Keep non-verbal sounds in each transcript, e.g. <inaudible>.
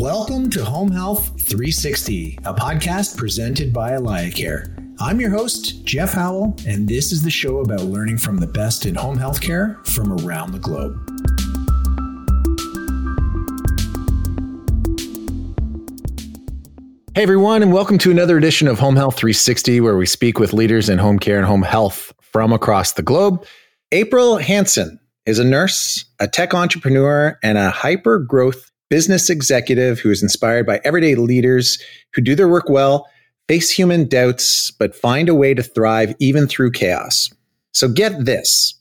Welcome to Home Health 360, a podcast presented by AlayaCare. I'm your host, Jeff Howell, and this is the show about learning from the best in home health care from around the globe. Hey, everyone, and welcome to another edition of Home Health 360, where we speak with leaders in home care and home health from across the globe. April Hansen is a nurse, a tech entrepreneur, and a hyper growth business executive who is inspired by everyday leaders who do their work well, face human doubts, but find a way to thrive even through chaos. So get this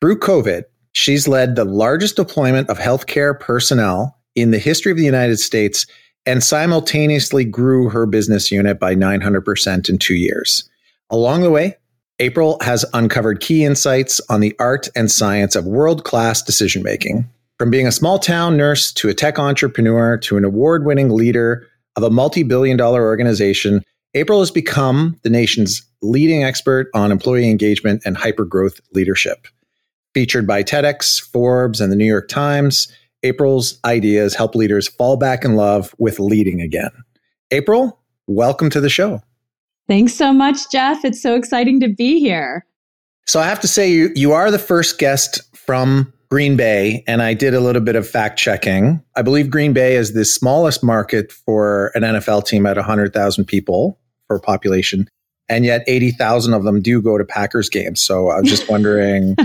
through COVID, she's led the largest deployment of healthcare personnel in the history of the United States and simultaneously grew her business unit by 900% in two years. Along the way, April has uncovered key insights on the art and science of world class decision making. From being a small town nurse to a tech entrepreneur to an award winning leader of a multi billion dollar organization, April has become the nation's leading expert on employee engagement and hypergrowth leadership. Featured by TEDx, Forbes, and the New York Times, April's ideas help leaders fall back in love with leading again. April, welcome to the show. Thanks so much, Jeff. It's so exciting to be here. So I have to say, you, you are the first guest from Green Bay, and I did a little bit of fact checking. I believe Green Bay is the smallest market for an NFL team at 100,000 people for population, and yet 80,000 of them do go to Packers games. So I was just <laughs> wondering.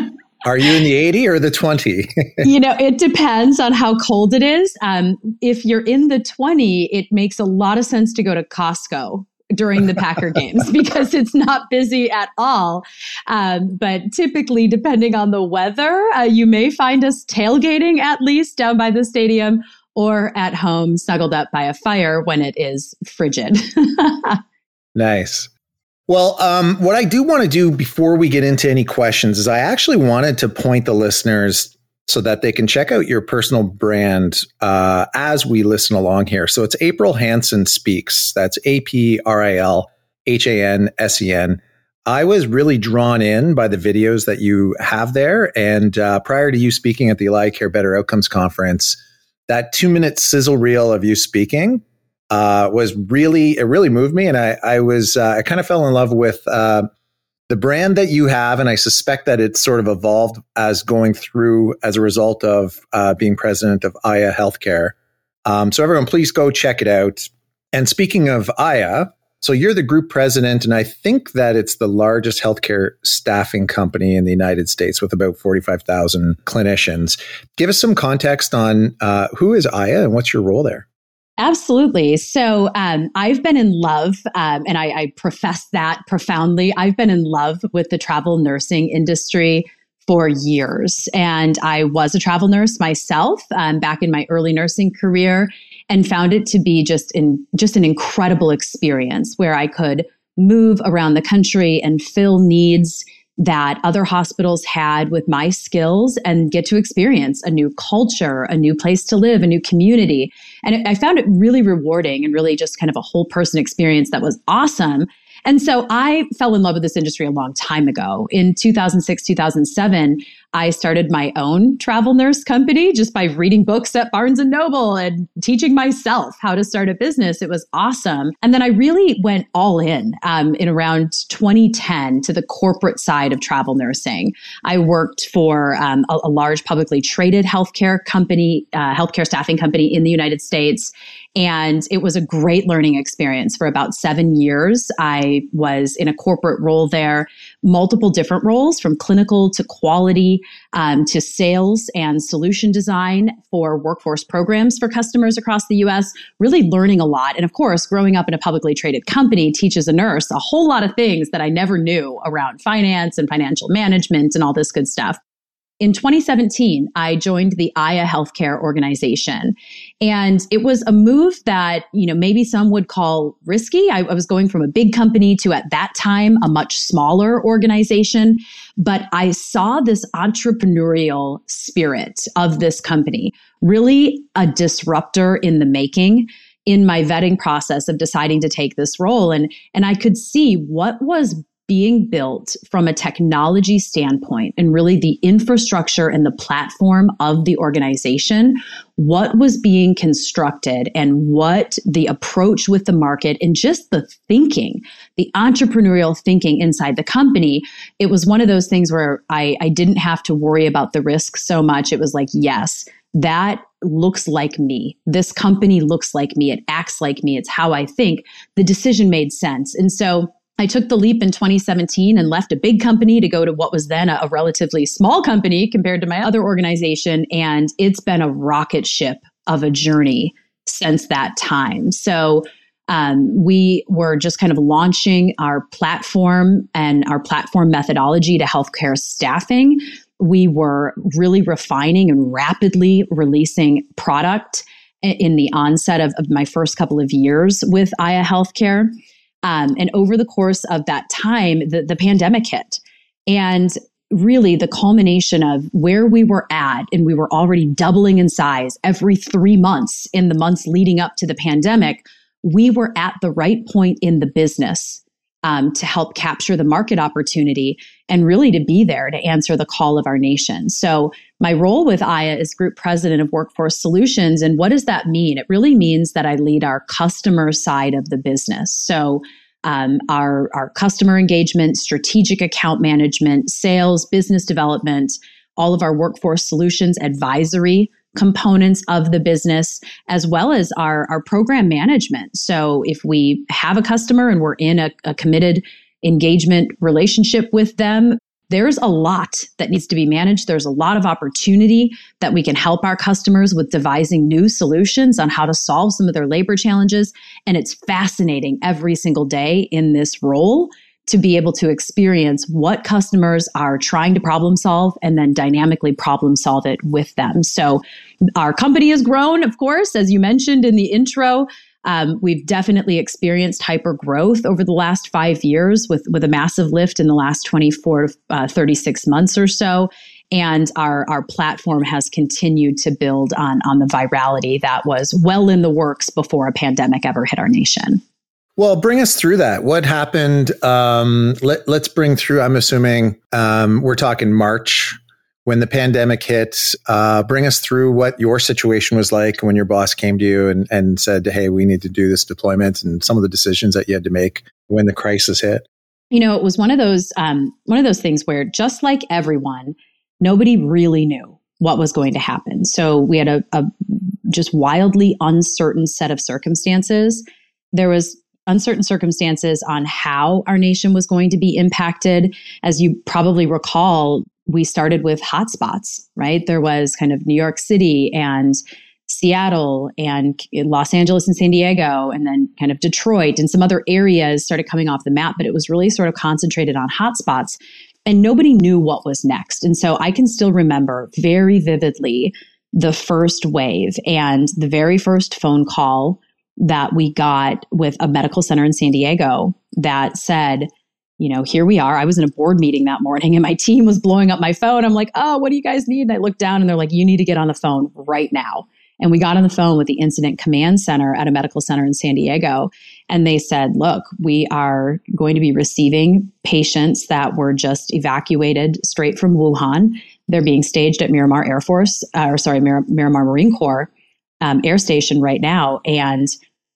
Are you in the 80 or the 20? <laughs> you know, it depends on how cold it is. Um, if you're in the 20, it makes a lot of sense to go to Costco during the Packer games <laughs> because it's not busy at all. Um, but typically, depending on the weather, uh, you may find us tailgating at least down by the stadium or at home snuggled up by a fire when it is frigid. <laughs> nice. Well, um, what I do want to do before we get into any questions is I actually wanted to point the listeners so that they can check out your personal brand uh, as we listen along here. So it's April Hansen Speaks. That's A P R I L H A N S E N. I was really drawn in by the videos that you have there. And uh, prior to you speaking at the AlayaCare Better Outcomes Conference, that two minute sizzle reel of you speaking uh, was really it really moved me, and I I was uh, I kind of fell in love with uh, the brand that you have, and I suspect that it's sort of evolved as going through as a result of uh, being president of Aya Healthcare. Um, so everyone, please go check it out. And speaking of Aya, so you're the group president, and I think that it's the largest healthcare staffing company in the United States with about 45,000 clinicians. Give us some context on uh, who is Aya and what's your role there? Absolutely. So um, I've been in love, um, and I, I profess that profoundly. I've been in love with the travel nursing industry for years. And I was a travel nurse myself um, back in my early nursing career and found it to be just in just an incredible experience where I could move around the country and fill needs that other hospitals had with my skills and get to experience a new culture, a new place to live, a new community. And I found it really rewarding and really just kind of a whole person experience that was awesome. And so I fell in love with this industry a long time ago. In 2006, 2007, I started my own travel nurse company just by reading books at Barnes and Noble and teaching myself how to start a business. It was awesome. And then I really went all in um, in around 2010 to the corporate side of travel nursing. I worked for um, a, a, large publicly traded healthcare company, uh, healthcare staffing company in the United States. And it was a great learning experience for about seven years. I was in a corporate role there, multiple different roles from clinical to quality um, to sales and solution design for workforce programs for customers across the US, really learning a lot. And of course, growing up in a publicly traded company teaches a nurse a whole lot of things that I never knew around finance and financial management and all this good stuff in 2017, I joined the Aya Healthcare organization. And it was a move that, you know, maybe some would call risky. I, I, was going from a big company to at that time a much smaller organization. But I saw this entrepreneurial spirit of this company, really a disruptor in the making in my vetting process of deciding to take this role. And, and I could see what was being built from a technology standpoint and really the infrastructure and the platform of the organization, what was being constructed and what the approach with the market and just the thinking, the entrepreneurial thinking inside the company, it was one of those things where I, I didn't have to worry about the risk so much. It was like, yes, that looks like me. This company looks like me. It acts like me. It's how I think. The decision made sense. And so I took the leap in 2017 and left a big company to go to what was then a, a relatively small company compared to my other organization. And it's been a rocket ship of a journey since that time. So um, we were just kind of launching our platform and our platform methodology to healthcare staffing we were really refining and rapidly releasing product in the onset of, of my first couple of years with Aya Healthcare. Um, and over the course of that time, the, the pandemic hit. And really the culmination of where we were at, and we were already doubling in size every three months in the months leading up to the pandemic, we were at the right point in the business um, to help capture the market opportunity and really to be there to answer the call of our nation. So, my role with Aya is Group President of Workforce Solutions. And what does that mean? It really means that I lead our customer side of the business. So, um, our, our customer engagement, strategic account management, sales, business development, all of our workforce solutions, advisory components of the business as well as our, our program management. So if we have a customer and we're in a, a committed engagement relationship with them, there's a lot that needs to be managed. There's a lot of opportunity that we can help our customers with devising new solutions on how to solve some of their labor challenges. And it's fascinating every single day in this role to be able to experience what customers are trying to problem solve and then dynamically problem solve it with them. So our company has grown, of course, as you mentioned in the intro. Um, we've definitely experienced hyper growth over the last five years with, with a massive lift in the last 24 to uh, 36 months or so. And our, our platform has continued to build on, on the virality that was well in the works before a pandemic ever hit our nation. Well, bring us through that. What happened? Um, let, us bring through, I'm assuming um, we're talking March when the pandemic hit. Uh, bring us through what your situation was like when your boss came to you and, and said, hey, we need to do this deployment and some of the decisions that you had to make when the crisis hit. You know, it was one of those um, one of those things where just like everyone, nobody really knew what was going to happen. So we had a, a just wildly uncertain set of circumstances. There was uncertain circumstances on how our nation was going to be impacted. As you probably recall, we started with hotspots, right? There was kind of New York City and Seattle and Los Angeles and San Diego, and then kind of Detroit and some other areas started coming off the map, but it was really sort of concentrated on hotspots. And nobody knew what was next. And so I can still remember very vividly the first wave and the very first phone call that we got with a medical center in San Diego that said, you know, here we are. I was in a board meeting that morning and my team was blowing up my phone. I'm like, oh, what do you guys need? And I looked down and they're like, you need to get on the phone right now. And we got on the phone with the incident command center at a medical center in San Diego. And they said, look, we are going to be receiving patients that were just evacuated straight from Wuhan. They're being staged at Miramar Air Force, uh, or sorry, Mir- Miramar Marine Corps um, Air Station right now. And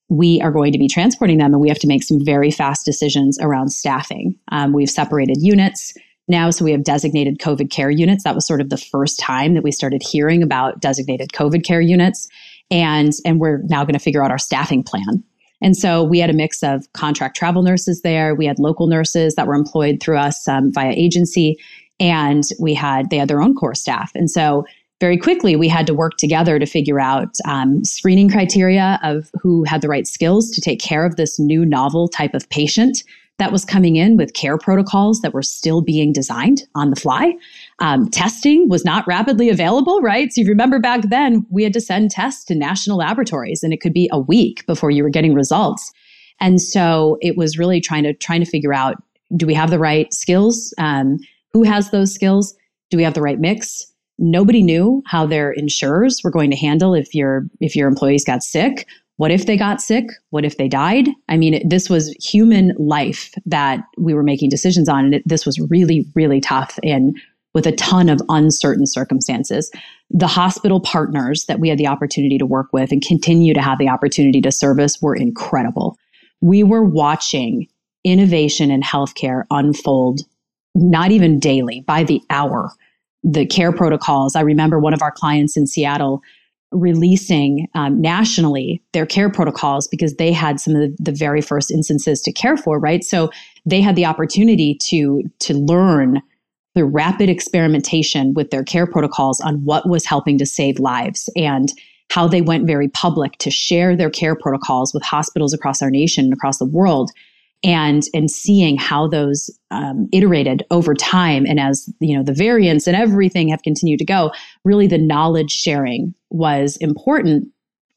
we are going to be transporting them and we have to make some very fast decisions around staffing. Um, we've separated units now, so we have designated COVID care units. That was sort of the first time that we started hearing about designated COVID care units. And, and we're now going to figure out our staffing plan. And so we had a mix of contract travel nurses there. We had local nurses that were employed through us um, via agency. And we had, they had their own core staff. And so very quickly we had to work together to figure out um, screening criteria of who had the right skills to take care of this new novel type of patient that was coming in with care protocols that were still being designed on the fly. Um, testing was not rapidly available, right? So, you remember back then, we had to send tests to national laboratories, and it could be a week before you were getting results. And so, it was really trying to trying to figure out: do we have the right skills? Um, who has those skills? Do we have the right mix? Nobody knew how their insurers were going to handle if your if your employees got sick what if they got sick? What if they died? I mean, this was human life that we were making decisions on. And it, this was really, really tough and with a ton of uncertain circumstances. The hospital partners that we had the opportunity to work with and continue to have the opportunity to service were incredible. We were watching innovation in healthcare unfold, not even daily, by the hour. The care protocols. I remember one of our clients in Seattle releasing um, nationally their care protocols because they had some of the, the, very first instances to care for right so they had the opportunity to to learn the rapid experimentation with their care protocols on what was helping to save lives and how they went very public to share their care protocols with hospitals across our nation and across the world and and seeing how those um, iterated over time. And as you know the variants and everything have continued to go really the knowledge sharing was important.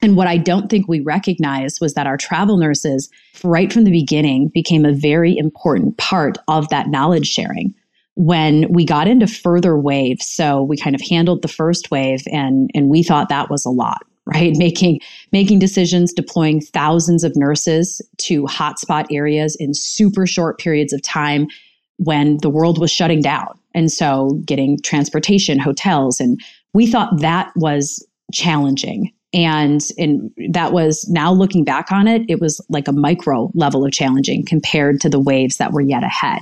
And what I don't think we recognized was that our travel nurses, right from the beginning, became a very important part of that knowledge sharing. When we got into further waves. So we kind of handled the first wave and, and we thought that was a lot right? Making making decisions, deploying thousands of nurses to hotspot areas in super short periods of time when the world was shutting down. And so getting transportation, hotels, and we thought that was challenging. And and that was now looking back on it, it was like a micro level of challenging compared to the waves that were yet ahead.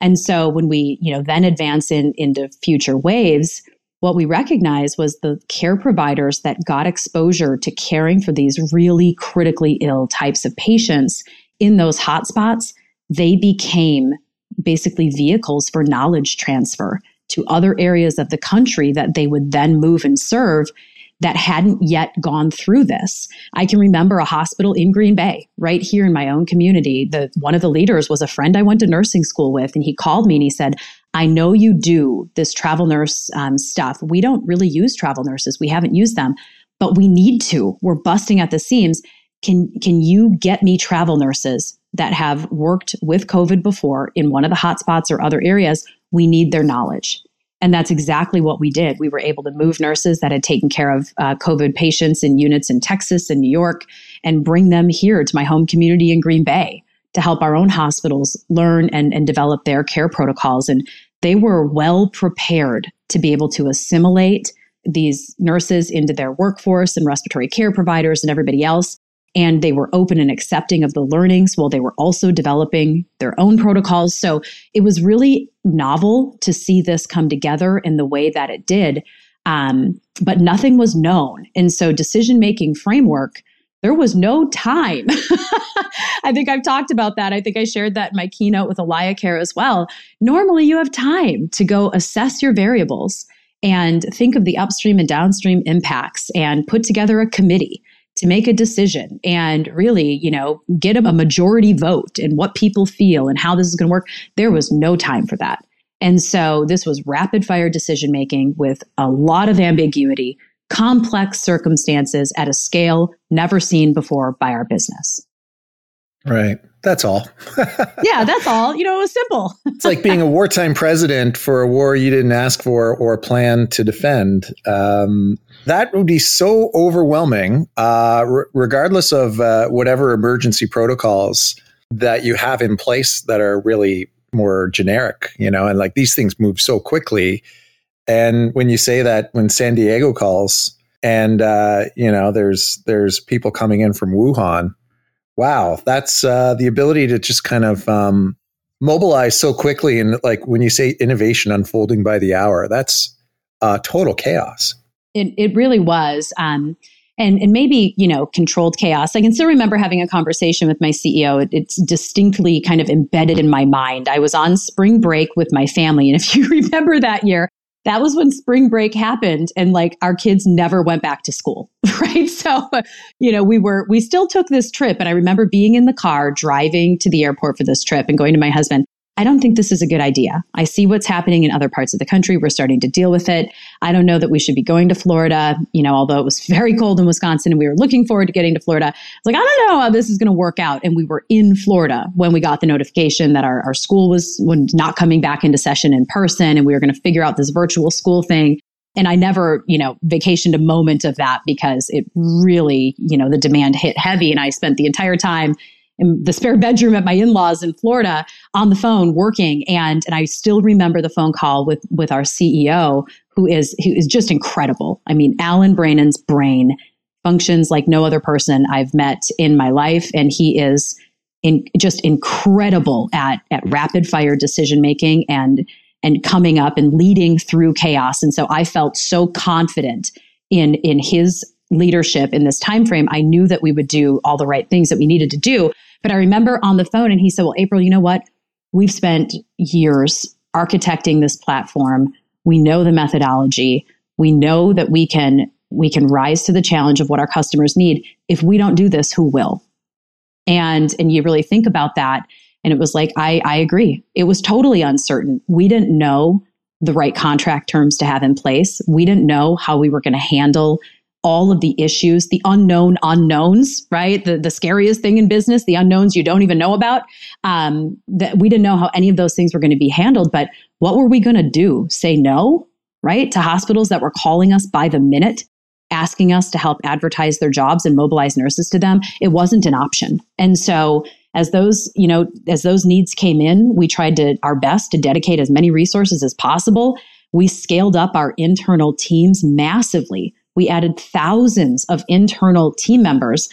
And so when we, you know, then advance in into future waves, what we recognized was the care providers that got exposure to caring for these really critically ill types of patients in those hotspots, they became basically vehicles for knowledge transfer to other areas of the country that they would then move and serve that hadn't yet gone through this. I can remember a hospital in Green Bay, right here in my own community. The one of the leaders was a friend I went to nursing school with, and he called me and he said, "I know you do this travel nurse um, stuff. We don't really use travel nurses. We haven't used them, but we need to. We're busting at the seams. Can can you get me travel nurses that have worked with COVID before in one of the hotspots or other areas? We need their knowledge." And that's exactly what we did. We were able to move nurses that had taken care of uh, COVID patients in units in Texas and New York and bring them here to my home community in Green Bay to help our own hospitals learn and, and develop their care protocols. And they were well prepared to be able to assimilate these nurses into their workforce and respiratory care providers and everybody else and they were open and accepting of the learnings while they were also developing their own protocols. So it was really novel to see this come together in the way that it did. Um, but nothing was known. And so decision making framework, there was no time. <laughs> I think I've talked about that. I think I shared that in my keynote with AlayaCare as well. Normally, you have time to go assess your variables and think of the upstream and downstream impacts and put together a committee to make a decision and really, you know, get a majority vote and what people feel and how this is going to work. There was no time for that. And so this was rapid fire decision making with a lot of ambiguity, complex circumstances at a scale never seen before by our business. Right. That's all. <laughs> yeah, that's all. You know, it was simple. it's like being a wartime president for a war you didn't ask for or plan to defend. Um, that would be so overwhelming, uh, regardless of uh, whatever emergency protocols that you have in place that are really more generic, you know, and like these things move so quickly. And when you say that, when San Diego calls, and uh, you know, there's there's people coming in from Wuhan. Wow, that's uh, the ability to just kind of um, mobilize so quickly, and like when you say innovation unfolding by the hour, that's uh, total chaos. It, it really was. Um, and, and maybe, you know, controlled chaos. I can still remember having a conversation with my CEO. It, it's distinctly kind of embedded in my mind. I was on spring break with my family. And if <laughs> you remember that year, that was when spring break happened and like our kids never went back to school <laughs> right so you know we were we still took this trip and i remember being in the car driving to the airport for this trip and going to my husband I don't think this is a good idea. I see what's happening in other parts of the country. We're starting to deal with it. I don't know that we should be going to Florida, you know, although it was <laughs> very cold in Wisconsin and we were looking forward to getting to Florida. It's like, I don't know how this is going to work out. And we were in Florida when we got the notification that our, our school was not coming back into session in person and we were going to figure out this virtual school thing. and I never, you know, vacationed a moment of that because it really, you know, the demand hit heavy. And I spent the entire time in the spare bedroom at my in-laws in Florida on the phone working. And, and I still remember the phone call with, with our CEO, who is, who is just incredible. I mean, Alan Braynin's brain functions like no other person I've met in my life. And he is in, just incredible at, at rapid fire decision making and and coming up and leading through chaos. And so I felt so confident in in his leadership in this time frame. I knew that we would do all the right things that we needed to do. But I remember on the phone and he said, "Well, April, you know what? We've spent years architecting this platform. We know the methodology. We know that we can we can rise to the challenge of what our customers need. If we don't do this, who will?" And and you really think about that and it was like, I, I agree. It was totally uncertain. We didn't know the right contract terms to have in place. We didn't know how we were going to handle all of the issues, the unknown unknowns, right? The, the scariest thing in business, the unknowns you don't even know about. Um, that we didn't know how any of those things were going to be handled. But what were we going to do? Say no, right? To hospitals that were calling us by the minute, asking us to help advertise their jobs and mobilize nurses to them. It wasn't an option. And so as those, you know, as those needs came in, we tried to our best to dedicate as many resources as possible. We scaled up our internal teams massively. We added thousands of internal team members.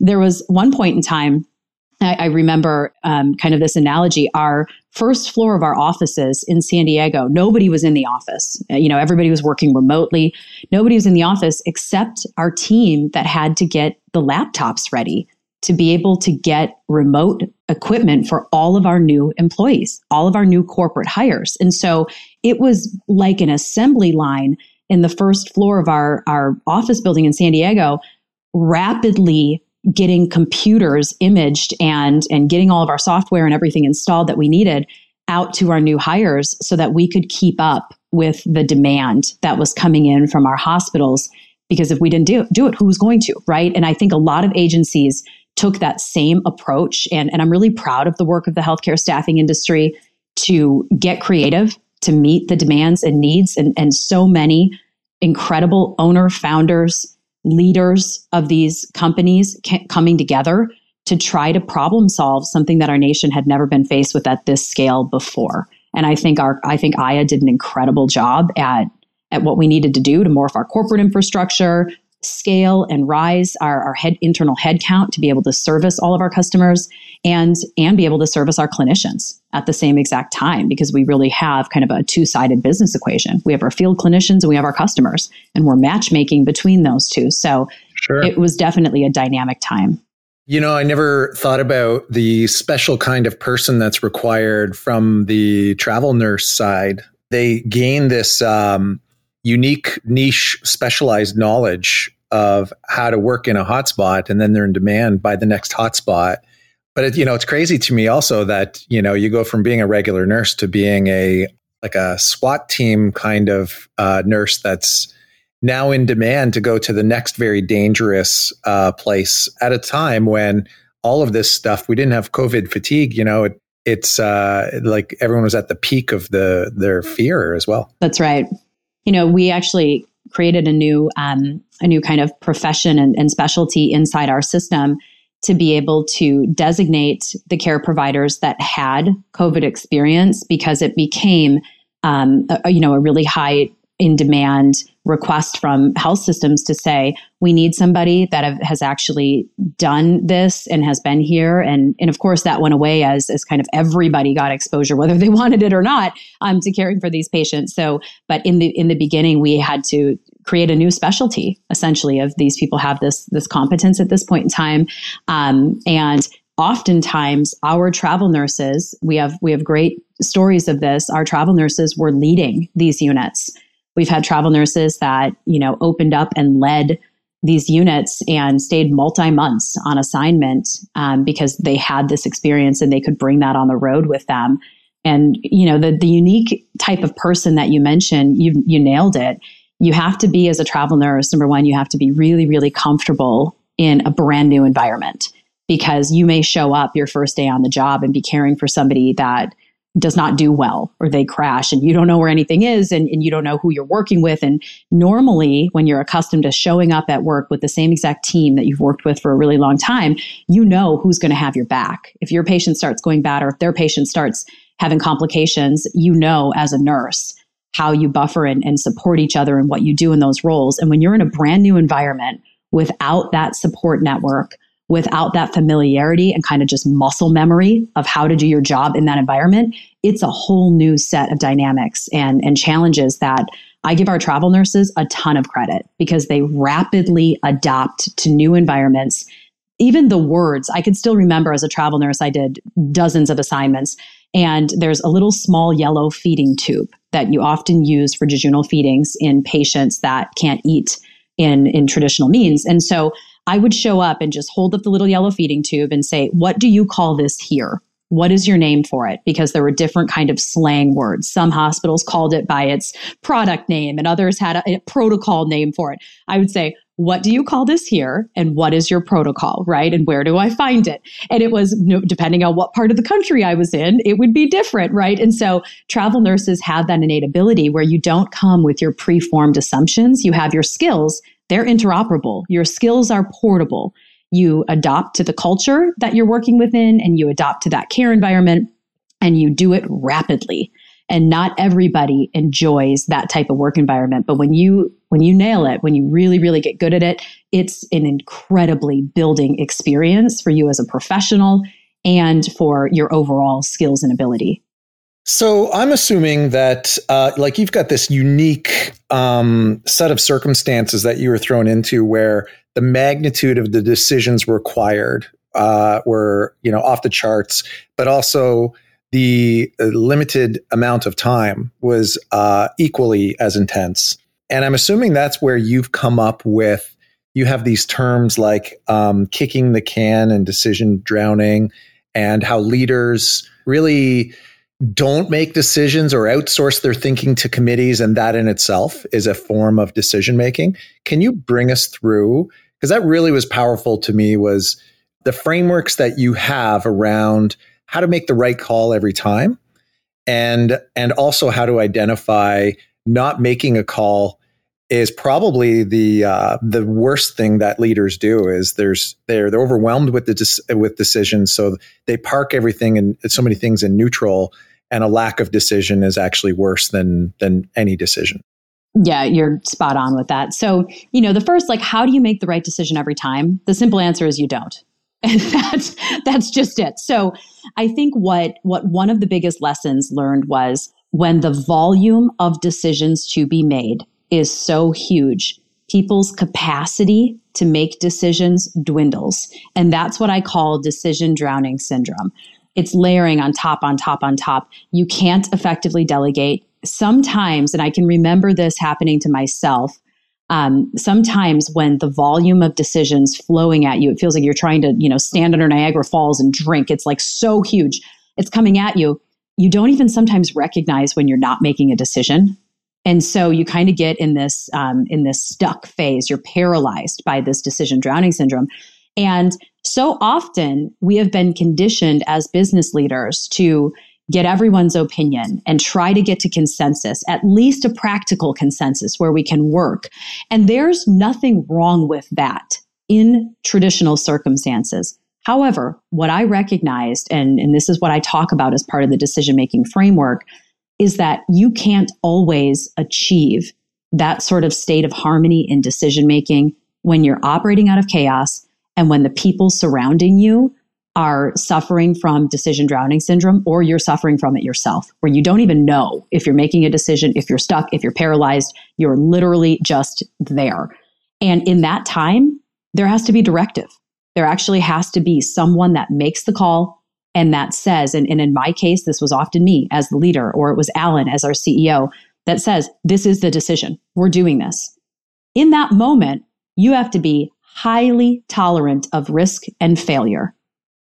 There was one point in time, I, I remember um, kind of this analogy. Our first floor of our offices in San Diego, nobody was in the office. You know, everybody was working remotely. Nobody was in the office except our team that had to get the laptops ready to be able to get remote equipment for all of our new employees, all of our new corporate hires. And so it was like an assembly line in the first floor of our, our office building in San Diego, rapidly getting computers imaged and, and getting all of our software and everything installed that we needed out to our new hires so that we could keep up with the demand that was coming in from our hospitals because if we didn't do, do it, who was going to, right? And I think a lot of agencies took that same approach. And, and I'm really proud of the work of the healthcare staffing industry to get creative, to meet the demands and needs. And, and so many incredible owner, founders, leaders of these companies coming together to try to problem solve something that our nation had never been faced with at this scale before. And I think our I think Aya did an incredible job at at what we needed to do to morph our corporate infrastructure, scale and rise our, our head internal headcount to be able to service all of our customers and and be able to service our clinicians at the same exact time because we really have kind of a two-sided business equation. We have our field clinicians and we have our customers and we're matchmaking between those two. So sure. it was definitely a dynamic time. You know, I never thought about the special kind of person that's required from the travel nurse side. They gain this um, unique niche specialized knowledge of how to work in a hotspot and then they're in demand by the next hotspot but it, you know it's crazy to me also that you know you go from being a regular nurse to being a like a SWAT team kind of uh, nurse that's now in demand to go to the next very dangerous uh, place at a time when all of this stuff we didn't have COVID fatigue. You know, it, it's uh, like everyone was at the peak of the their fear as well. That's right you know, we actually created a new um, a new kind of profession and, and specialty inside our system to be able to designate the care providers that had COVID experience because it became, um, a, you know, a really high in demand request from health systems to say we need somebody that have, has actually done this and has been here. And and of course that went away as as kind of everybody got exposure whether they <laughs> wanted it or not um, to caring for these patients. So but in the in the beginning we had to create a new specialty essentially of these people have this this competence at this point in time. Um, and oftentimes our travel nurses we have we have great stories of this our travel nurses were leading these units We've had travel nurses that, you know, opened up and led these units and stayed multi months on assignment um, because they had this experience and they could bring that on the road with them. And you know the the unique type of person that you mentioned, you you nailed it. You have to be as a travel nurse. Number one, you have to be really really comfortable in a brand new environment because you may show up your first day on the job and be caring for somebody that does not do well or they crash and you don't know where anything is and, and you don't know who you're working with. And normally, when you're accustomed to showing up at work with the same exact team that you've worked with for a really long time, you know who's going to have your back. If your patient starts going bad or if their patient starts having complications, you know as a nurse how you buffer and, and support each other and what you do in those roles. And when you're in a brand new environment without that support network, without that familiarity and kind of just muscle memory of how to do your job in that environment, it's a whole new set of dynamics and, and challenges that I give our travel nurses a ton of credit because they rapidly adapt to new environments. Even the words, I could still remember as a travel nurse, I did dozens of assignments. And there's a little small yellow feeding tube that you often use for jejunal feedings in patients that can't eat in, in traditional means. And so I would show up and just hold up the little yellow feeding tube and say, What do you call this here? What is your name for it? Because there were different kind of slang words. Some hospitals called it by its product name and others had a, a protocol name for it. I would say, what do you call this here and what is your protocol right and where do i find it and it was depending on what part of the country i was in it would be different right and so travel nurses have that innate ability where you don't come with your preformed assumptions you have your skills they're interoperable. Your skills are portable. You adopt to the culture that you're working within and you adopt to that care environment and you do it rapidly. And not everybody enjoys that type of work environment. But when you, when you nail it, when you really, really get good at it, it's an incredibly building experience for you as a professional and for your overall skills and ability. So I'm assuming that, uh, like, you've got this unique um, set of circumstances that you were thrown into, where the magnitude of the decisions required uh, were, you know, off the charts, but also the uh, limited amount of time was uh, equally as intense. And I'm assuming that's where you've come up with. You have these terms like um, kicking the can and decision drowning, and how leaders really don't make decisions or outsource their thinking to committees and that in itself is a form of decision making can you bring us through because that really was powerful to me was the frameworks that you have around how to make the right call every time and and also how to identify not making a call is probably the uh, the worst thing that leaders do is there's they're they're overwhelmed with the with decisions so they park everything and so many things in neutral and a lack of decision is actually worse than than any decision. Yeah you're spot on with that. So you know the first like how do you make the right decision every time? The simple answer is you don't. <laughs> And that's that's just it. So i think what what one of the biggest lessons learned was when the volume of decisions to be made is so huge people's capacity to make decisions dwindles. And that's what i call decision drowning syndrome it's layering on top, on top, on top. You can't effectively delegate. Sometimes, and I can remember this happening to myself. Um, sometimes when the volume of decisions flowing at you, it feels like you're trying to, you know, stand under Niagara Falls and drink. It's like so huge. It's coming at you. You don't even sometimes recognize when you're not making a decision. And so you kind of get in this um, in this stuck phase. You're paralyzed by this decision drowning syndrome. And so often we have been conditioned as business leaders to get everyone's opinion and try to get to consensus, at least a practical consensus where we can work. And there's nothing wrong with that in traditional circumstances. However, what I recognized, and, and this is what I talk about as part of the decision making framework, is that you can't always achieve that sort of state of harmony in decision making when you're operating out of chaos and when the people surrounding you are suffering from decision drowning syndrome or you're suffering from it yourself, where you don't even know if you're making a decision, if you're stuck, if you're paralyzed, you're literally just there. And in that time, there has to be directive. There actually has to be someone that makes the call and that says, and, and in my case, this was often me as the leader, or it was Alan as our CEO, that says, This is the decision. We're doing this. In that moment, you have to be highly tolerant of risk and failure.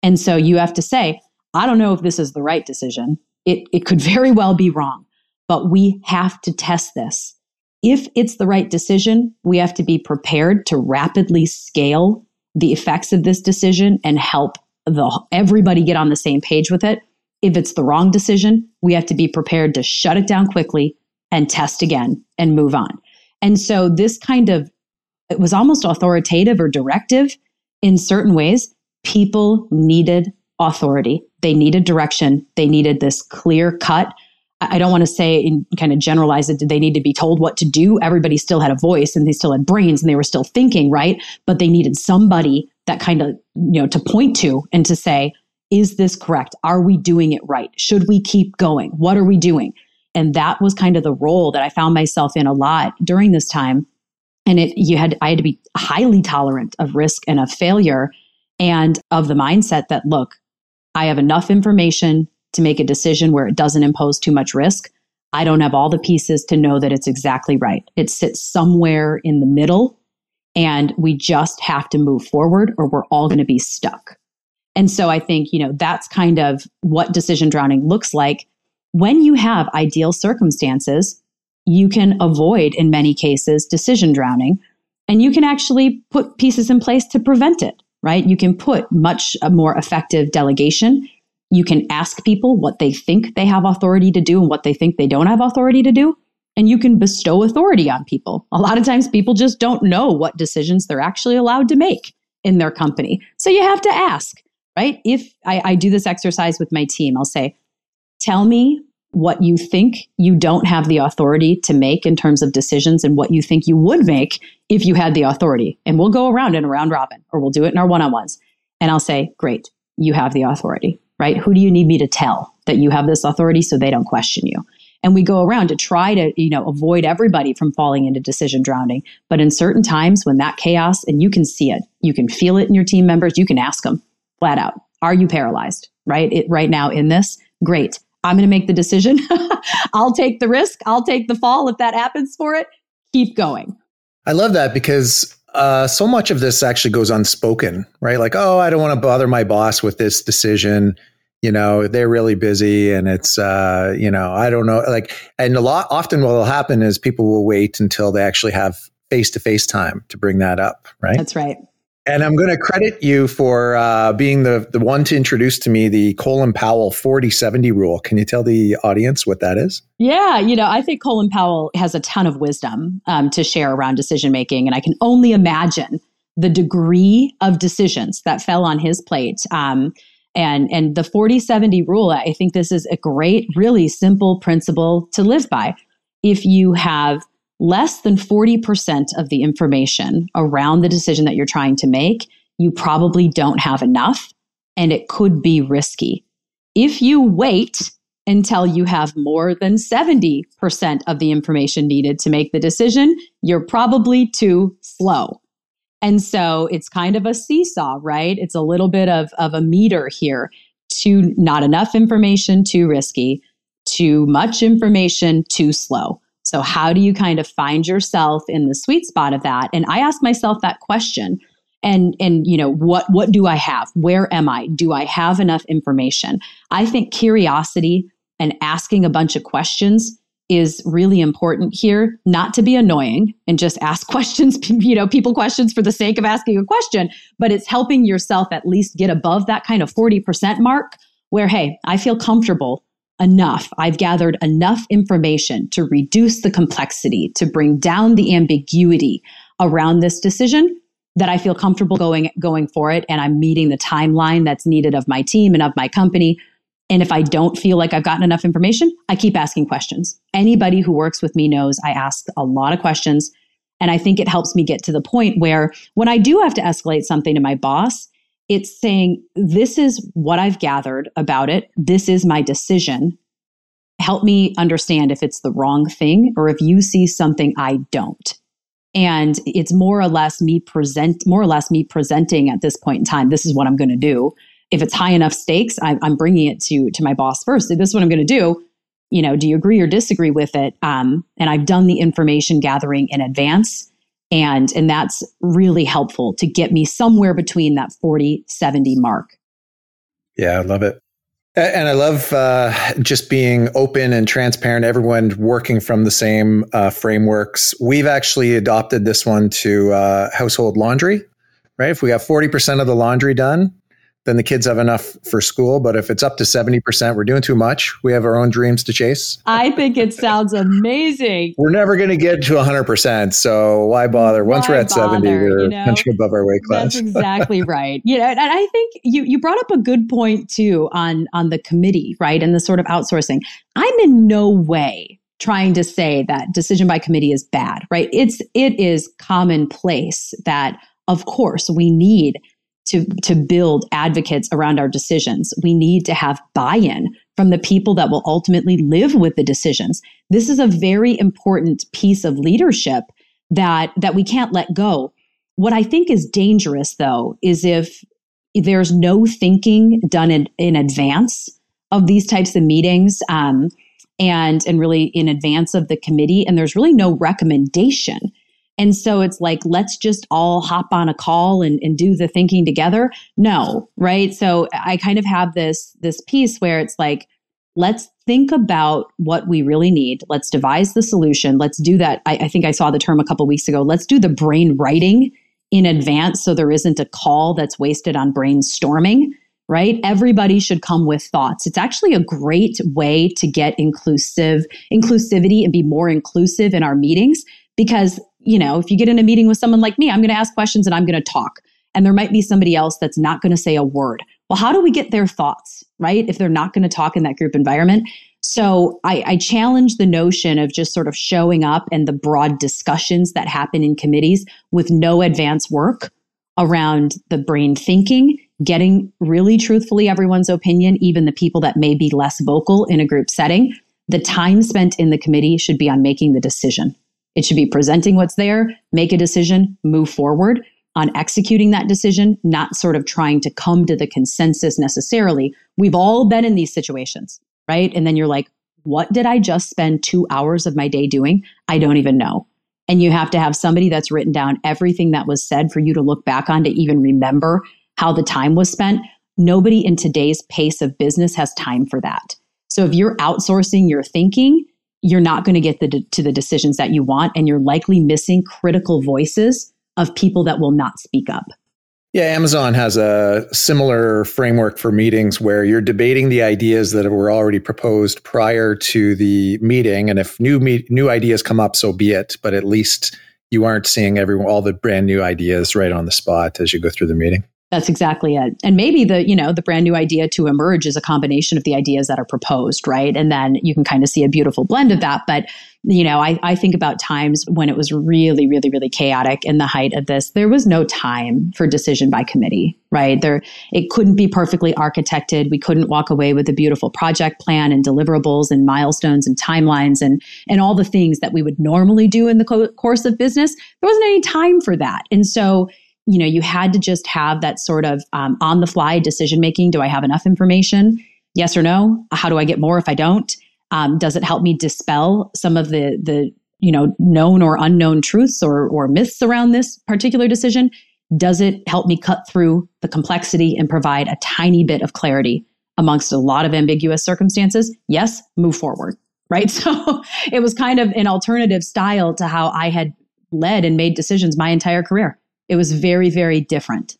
And so you have to say, I don't know if this is the right decision. It, it could <laughs> very well be wrong, but we have to test this. If it's the right decision, we have to be prepared to rapidly scale the effects of this decision and help the, everybody get on the same page with it. If it's the wrong decision, we have to be prepared to shut it down quickly and test again and move on. And so this kind of it was almost authoritative or directive in certain ways. People needed authority. They needed direction. They needed this clear cut. I don't want to say and kind of generalize it. Did they need to be told what to do? Everybody still had a voice and they still had brains and they were still thinking, right? But they needed somebody that kind of, you know, to point to and to say, is this correct? Are we doing it right? Should we keep going? What are we doing? And that was kind of the role that I found myself in a lot during this time. And it, you had, I had to be highly tolerant of risk and of failure and of the mindset that, look, I have enough information to make a decision where it doesn't impose too much risk. I don't have all the pieces to know that it's exactly right. It sits somewhere in the middle and we just have to move forward or we're all going to be stuck. And so I think, you know, that's kind of what decision drowning looks like. When you have ideal circumstances, you can avoid, in many cases, decision drowning, and you can actually put pieces in place to prevent it, right? You can put much uh, more effective delegation. You can ask people what they think they have authority to do and what they think they don't have authority to do. And you can bestow authority on people. A lot of times people just don't know what decisions they're actually allowed to make in their company. So you have to ask right? If I, I do this exercise with my team, I'll say, tell me what you think you don't have the authority to make in terms of decisions and what you think you would make if you had the authority. And we'll go around in a round robin or we'll do it in our one on ones. And I'll say, great, you have the authority, right? Who do you need me to tell that you have this authority so they don't question you? And we go around to try to, you know, avoid everybody from falling into decision drowning. But in certain times when that chaos, and you can see it, you can feel it in your team members, you can ask them, flat out. Are you paralyzed? Right? It, right now in this, great. I'm going to make the decision. <laughs> I'll take the risk. I'll take the fall if that happens for it. Keep going. I love that because uh, so much of this actually goes unspoken, right? Like, oh, I don't want to bother my boss with this decision. You know, they're really busy and it's, uh, you know, I don't know. Like, and a lot, often what will happen is people will wait until they actually have face to face time to bring that up, right? That's right. And I'm going to credit you for uh, being the, the one to introduce to me the Colin Powell 40 70 rule. Can you tell the audience what that is? Yeah, you know, I think Colin Powell has a ton of wisdom um, to share around decision making. And I can only imagine the degree of decisions that fell on his plate. Um, and, and the 40 70 rule, I think this is a great, really simple principle to live by. If you have less than 40% of the information around the decision that you're trying to make, you probably don't have enough and it could be risky. If you wait until you have more than 70% of the information needed to make the decision, you're probably too slow. And so it's kind of a seesaw, right? It's a little bit of, of a meter here. Too not enough information, too risky. Too much information, too slow. So, how do you kind of find yourself in the sweet spot of that? And I ask myself that question. And and you know what what do I have? Where am I? Do I have enough information? I think curiosity and asking a bunch of questions is really important here not to be annoying and just ask <laughs> questions you know people questions for the sake of asking a question but it's helping yourself at least get above that kind of 40% mark where hey i feel comfortable enough. I've gathered enough information to reduce the complexity, to bring down the ambiguity around this decision that I feel comfortable going going for it and I'm meeting the timeline that's needed of my team and of my company. And if I don't feel like I've gotten enough information, I keep asking questions. Anybody who works with me knows I ask a lot of questions and I think it helps me get to the point where when I do have to escalate something to my boss, it's saying, this is what I've gathered about it. This is my decision. Help me understand if it's the wrong thing or if you see something I don't. And it's more or less me present, more or less me presenting at this point in time. This is what I'm going to do. If it's high enough stakes, I, I'm bringing it to to my boss first. This is what I'm going to do. You know, do you agree or disagree with it? Um, and I've done the information gathering in advance and, and that's really helpful to get me somewhere between that 40, 70 mark. Yeah, I love it. And I love uh, just being open and transparent, everyone working from the same uh, frameworks. We've actually adopted this one to uh, household laundry, right? If we have 40% of the laundry done, then the kids have enough for school. But if it's up to 70%, we're doing too much. We have our own dreams to chase. I think it sounds amazing. We're never going to get to 100%. So why bother? Once why we're at bother, 70, we're you know? punching above our weight class. That's exactly right. You know, and I think you, you brought up a good point too on, on the committee, right? And the sort of outsourcing. I'm in no way trying to say that decision by committee is bad, right? It's, it is commonplace that of course we need to, to build advocates around our decisions. We need to have buy in from the people that will ultimately live with the decisions. This is a very important piece of leadership that, that we can't let go. What I think is dangerous, though, is if there's no thinking done in, in advance of these types of meetings um, and, and really in advance of the committee, and there's really no recommendation and so it's like, let's just all hop on a call and, and do the thinking together. No, right? So I kind of have this, this piece where it's like, let's think about what we really need. Let's devise the solution. Let's do that. I, I think I saw the term a couple weeks ago. Let's do the brain writing in advance so there isn't a call that's wasted on brainstorming right everybody should come with thoughts it's actually a great way to get inclusive inclusivity and be more inclusive in our meetings because you know, if you get in a meeting with someone like me, I'm going to ask questions and I'm going to talk. And there might be somebody else that's not going to say a word. Well, how do we get their thoughts, right? If they're not going to talk in that group environment. So I, I challenge the notion of just sort of showing up and the broad discussions that happen in committees with no advance work around the brain thinking, getting really truthfully everyone's opinion, even the people that may be less vocal in a group setting. The time spent in the committee should be on making the decision. It should be presenting what's there, make a decision, move forward on executing that decision, not sort of trying to come to the consensus necessarily. We've all been in these situations, right? And then you're like, what did I just spend two hours of my day doing? I don't even know. And you have to have somebody that's written down everything that was said for you to look back on to even remember how the time was spent. Nobody in today's pace of business has time for that. So if you're outsourcing your thinking, you're not going to get the, to the decisions that you want, and you're likely missing critical voices of people that will not speak up. Yeah, Amazon has a similar framework for meetings where you're debating the ideas that were already proposed prior to the meeting, and if new me- new ideas come up, so be it. But at least you aren't seeing everyone all the brand new ideas right on the spot as you go through the meeting. That's exactly it. And maybe the, you know, the brand new idea to emerge is a combination of the ideas that are proposed, right? And then you can kind of see a beautiful blend of that. But, you know, I, I think about times when it was really, really, really chaotic in the height of this. There was no time for decision by committee, right? There, it couldn't be perfectly architected. We couldn't walk away with a beautiful project plan and deliverables and milestones and timelines and, and all the things that we would normally do in the co- course of business. There wasn't any time for that. And so, you know, you had to just have that sort of um, on the fly decision making. Do I have enough information? Yes or no? How do I get more if I don't? Um, does it help me dispel some of the the you know known or unknown truths or or myths around this particular decision? Does it help me cut through the complexity and provide a tiny bit of clarity amongst a lot of ambiguous circumstances? Yes, move forward. Right. <laughs> So it was kind of an alternative style to how I had led and made decisions my entire career. It was very, very different.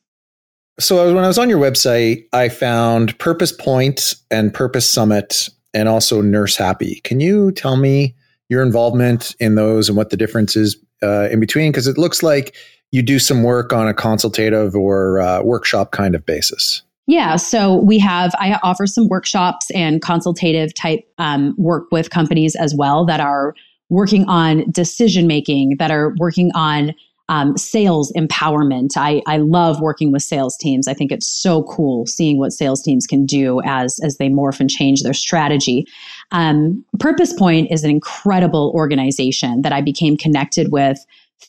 So when I was on your website, I found Purpose Point and Purpose Summit and also Nurse Happy. Can you tell me your involvement in those and what the difference is uh, in between? Because it looks like you do some work on a consultative or uh, workshop kind of basis. Yeah, so we have, I offer some workshops and consultative type um, work with companies as well that are working on decision making, that are working on um, sales empowerment. I, I love working with sales teams. I think it's so cool seeing what sales teams can do as, as they morph and change their strategy. Um, Purpose Point is an incredible organization that I became connected with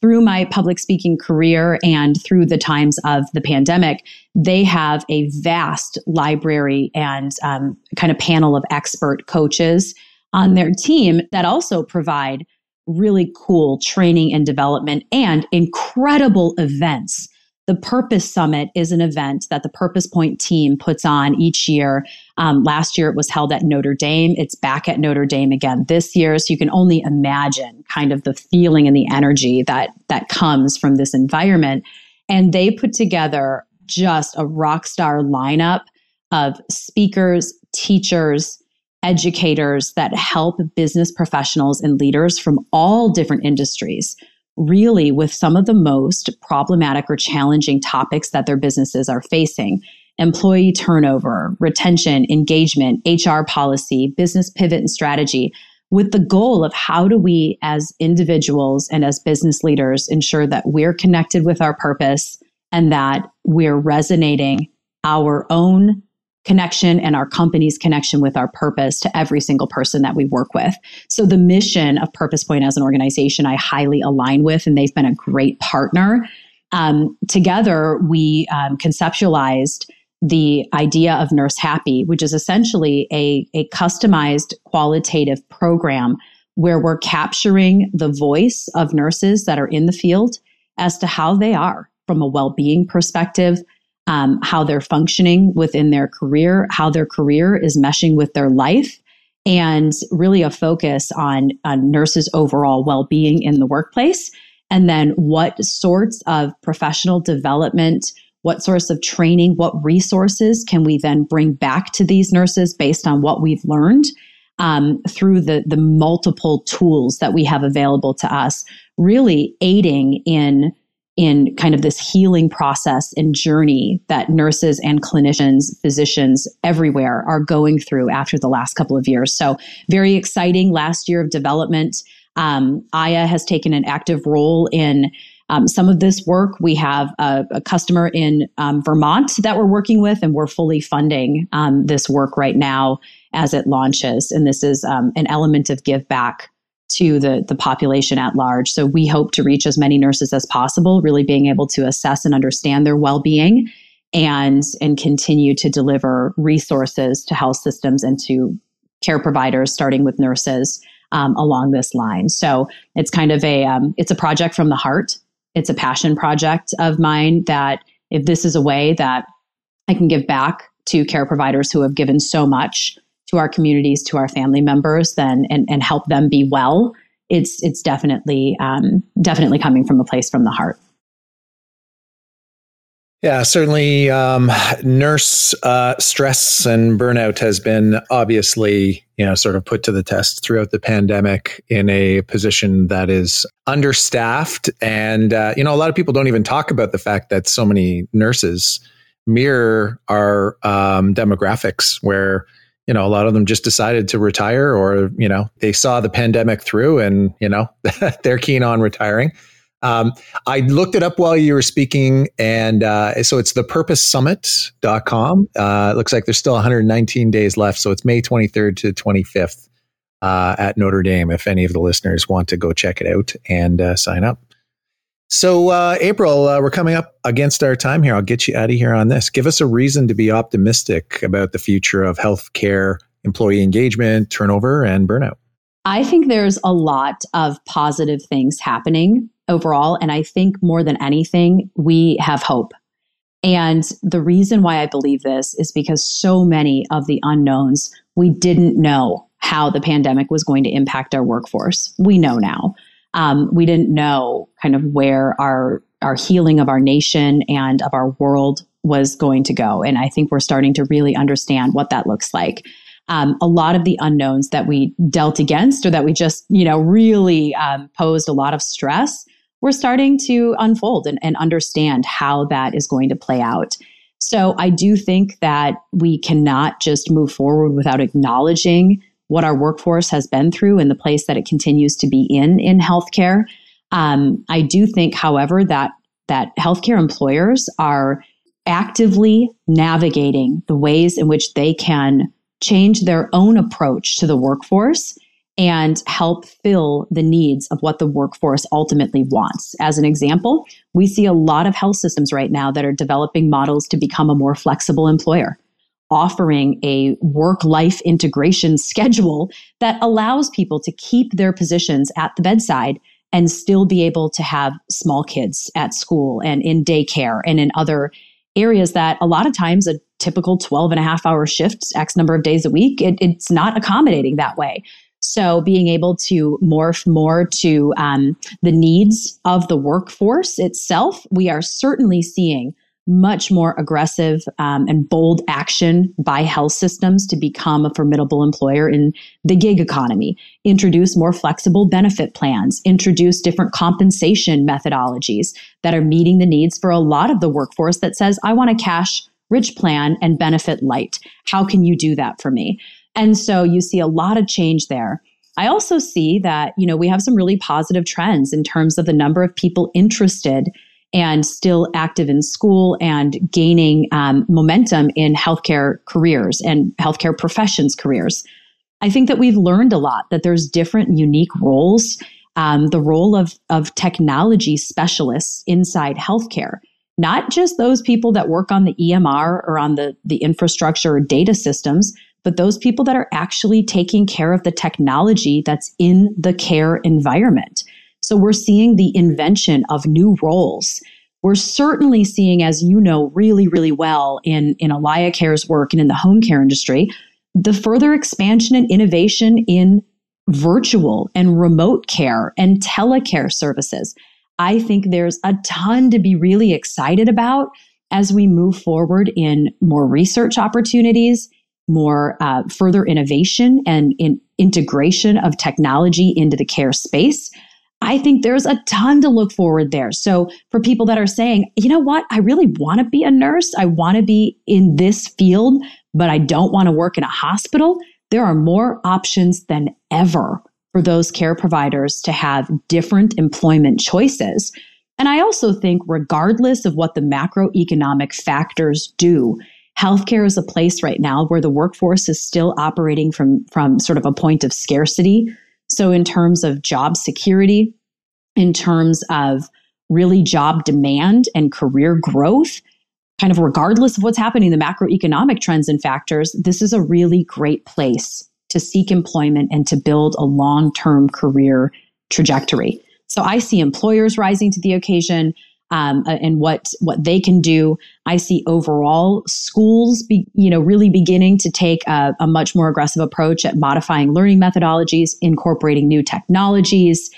through my public speaking career and through the times of the pandemic, they have a vast library and um, kind of panel of expert coaches on their team that also provide really cool training and development and incredible events. The Purpose Summit is an event that the Purpose Point team puts on each year. Um, last year it was held at Notre Dame. It's back at Notre Dame again this year. So you can only imagine kind of the feeling and the energy that that comes from this environment. And they put together just a rock star lineup of speakers, teachers, educators that help business professionals and leaders from all different industries really with some of the most problematic or challenging topics that their businesses are facing. Employee turnover, retention, engagement, HR policy, business pivot and strategy, with the goal of how do we, as individuals and as business leaders, ensure that we're connected with our purpose and that we're resonating our own connection and our company's connection with our purpose to every single person that we work with. So the mission of Purpose Point as an organization, I highly align with, and they've been a great partner. Um, together, we um, conceptualized the idea of Nurse Happy, which is essentially a, a customized qualitative program where we're capturing the voice of nurses that are in the field as to how they are from a well-being perspective, um, how they're functioning within their career, how their career is meshing with their life, and really a focus on, on nurses' overall well being in the workplace. And then what sorts of professional development, what sorts of training, what resources can we then bring back to these nurses based on what we've learned um, through the, the multiple tools that we have available to us, really aiding in in kind of this healing process and journey that nurses and clinicians, physicians everywhere are going through after the last couple of years. So, very exciting last year of development. Um, Aya has taken an active role in um, some of this work. We have a, a customer in um, Vermont that we're working with, and we're fully funding um, this work right now as it launches. And this is um, an element of give back to the, the population at large. So we hope to reach as many nurses as possible, really being able to assess and understand their well-being and and continue to deliver resources to health systems and to care providers, starting with nurses um, along this line. So it's kind of a um, it's a project from the heart. It's a passion project of mine that if this is a way that I can give back to care providers who have given so much to our communities, to our family members, then and, and help them be well, it's it's definitely um, definitely coming from a place from the heart. Yeah, certainly. Um, nurse uh, stress and burnout has been obviously, you know, sort of put to the test throughout the pandemic in a position that is understaffed, and uh, you know, a lot of people don't even talk about the fact that so many nurses mirror our um, demographics, where you know, a lot of them just decided to retire or, you know, they saw the pandemic through and, you know, <laughs> they're keen on retiring. Um, I looked it up while you were speaking. And uh, so it's thepurposesummit.com. Uh, it looks like there's still 119 days left. So it's May 23rd to 25th uh, at Notre Dame if any of the listeners want to go check it out and uh, sign up. So, uh, April, uh, we're coming up against our time here. I'll get you out of here on this. Give us a reason to be optimistic about the future of healthcare, employee engagement, turnover, and burnout. I think there's a lot of positive things happening overall. And I think more than anything, we have hope. And the reason why I believe this is because so many of the unknowns, we didn't know how the pandemic was going to impact our workforce. We know now um, we didn't know kind of where our our healing of our nation and of our world was going to go. And I think we're starting to really understand what that looks like. Um, a lot of the unknowns that we dealt against or that we just, you know, really um, posed a lot of stress, we're starting to unfold and, and understand how that is going to play out. So I do think that we cannot just move forward without acknowledging what our workforce has been through and the place that it continues to be in in healthcare. Um, I do think, however, that that healthcare employers are actively navigating the ways in which they can change their own approach to the workforce and help fill the needs of what the workforce ultimately wants. As an example, we see a lot of health systems right now that are developing models to become a more flexible employer offering a work life integration schedule that allows people to keep their positions at the bedside and still be able to have small kids at school and in daycare and in other areas that a lot of times a typical 12 and a half hour shift, X number of days a week, it, it's not accommodating that way. So being able to morph more to um, the needs of the workforce itself, we are certainly seeing much more aggressive um, and bold action by health systems to become a formidable employer in the gig economy, introduce more flexible benefit plans, introduce different compensation methodologies that are meeting the needs for a lot of the workforce that says, I want a cash rich plan and benefit light. How can you do that for me? And so you see a lot of change there. I also see that, you know, we have some really positive trends in terms of the number of people interested and still active in school and gaining um, momentum in healthcare careers and healthcare professions careers. I think that we've learned a lot that there's different unique roles. Um, the role of, of technology specialists inside healthcare, not just those people that work on the EMR or on the, the infrastructure or data systems, but those people that are actually taking care of the technology that's in the care environment. So we're seeing the invention of new roles. We're certainly seeing, as you know really, really well in, in AlayaCare's work and in the home care industry, the further expansion and innovation in virtual and remote care and telecare services. I think there's a ton to be really excited about as we move forward in more research opportunities, more uh, further innovation and in integration of technology into the care space. I think there's a ton to look forward there. So for people that are saying, you know what, I really want to be a nurse, I want to be in this field, but I don't want to work in a hospital, there are more options than ever for those care providers to have different employment choices. And I also think, regardless of what the macroeconomic factors do, healthcare is a place right now where the workforce is still operating from, from sort of a point of scarcity so, in terms of job security, in terms of really job demand and career growth, kind of regardless of what's happening, the macroeconomic trends and factors, this is a really great place to seek employment and to build a long term career trajectory. So, I see employers rising to the occasion um, uh, and what what they can do. I see overall schools, be, you know, really beginning to take a, a much more aggressive approach at modifying learning methodologies, incorporating new technologies,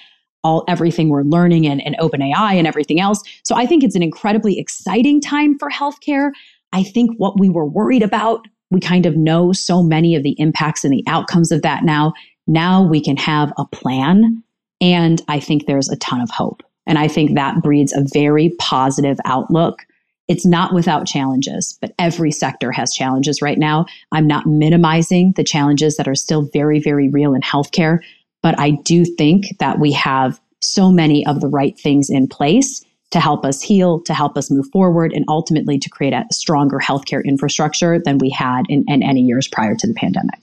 all everything we're learning and, and OpenAI and everything else. So I think it's an incredibly exciting time for healthcare. I think what we were worried about, we kind of know so many of the impacts and the outcomes of that now. Now we can have a plan. And I think there's a ton of hope. And I think that breeds a very positive outlook. It's not without challenges, but every sector has challenges right now. I'm not minimizing the challenges that are still very, very real in healthcare, but I do think that we have so many of the right things in place to help us heal, to help us move forward, and ultimately to create a stronger healthcare infrastructure than we had in, in any years prior to the pandemic.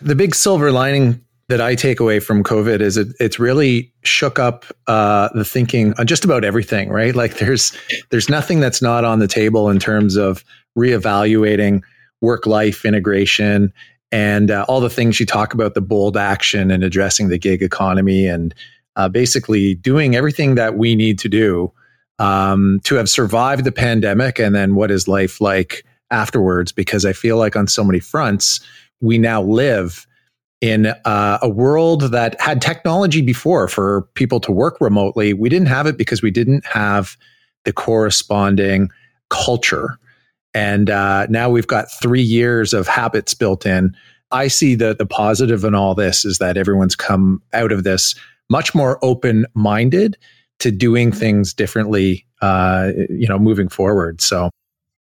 The big silver lining that I take away from COVID is it, it's really shook up uh, the thinking on just about everything, right? Like there's there's nothing that's not on the table in terms of reevaluating work life integration and uh, all the things you talk about the bold action and addressing the gig economy and uh, basically doing everything that we need to do um, to have survived the pandemic and then what is life like afterwards because i feel like on so many fronts we now live in uh, a world that had technology before for people to work remotely. We didn't have it because we didn't have the corresponding culture. And uh, now we've got three years of habits built in. I see the the positive in all this is that everyone's come out of this much more open minded to doing things differently. Uh, you know, moving forward. So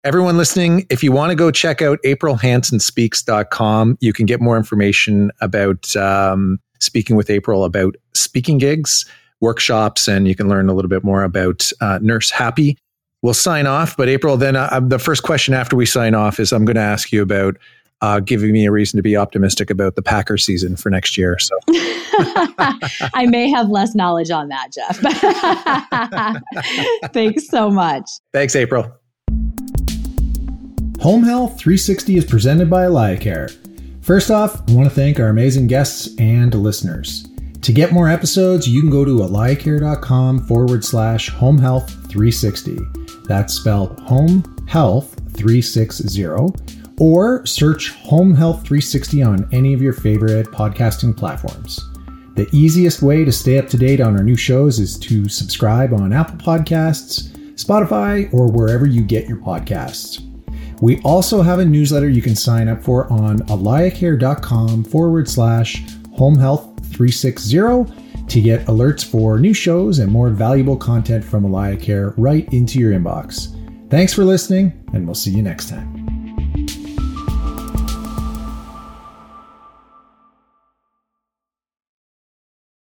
Everyone listening, if you want to go check out aprilhansenspeaks.com, you can get more information about um, speaking with April about speaking gigs, workshops, and you can learn a little bit more about uh, Nurse Happy. We'll sign off, but April, then uh, the first question after we sign off is I'm going to ask you about uh, giving me a reason to be optimistic about the Packer season for next year. So <laughs> I may have less knowledge on that, Jeff. <laughs> Thanks so much. Thanks, April. Home Health 360 is presented by AlayaCare. First off, I want to thank our amazing guests and listeners. To get more episodes, you can go to alayacare.com forward slash home health 360. That's spelled home health 360 or search Home Health 360 on any of your favorite podcasting platforms. The easiest way to stay up to date on our new shows is to subscribe on Apple Podcasts, Spotify, or wherever you get your podcasts. We also have a newsletter you can sign up for on alayacare.com forward slash home health 360 to get alerts for new shows and more valuable content from AlayaCare right into your inbox. Thanks for listening, and we'll see you next time.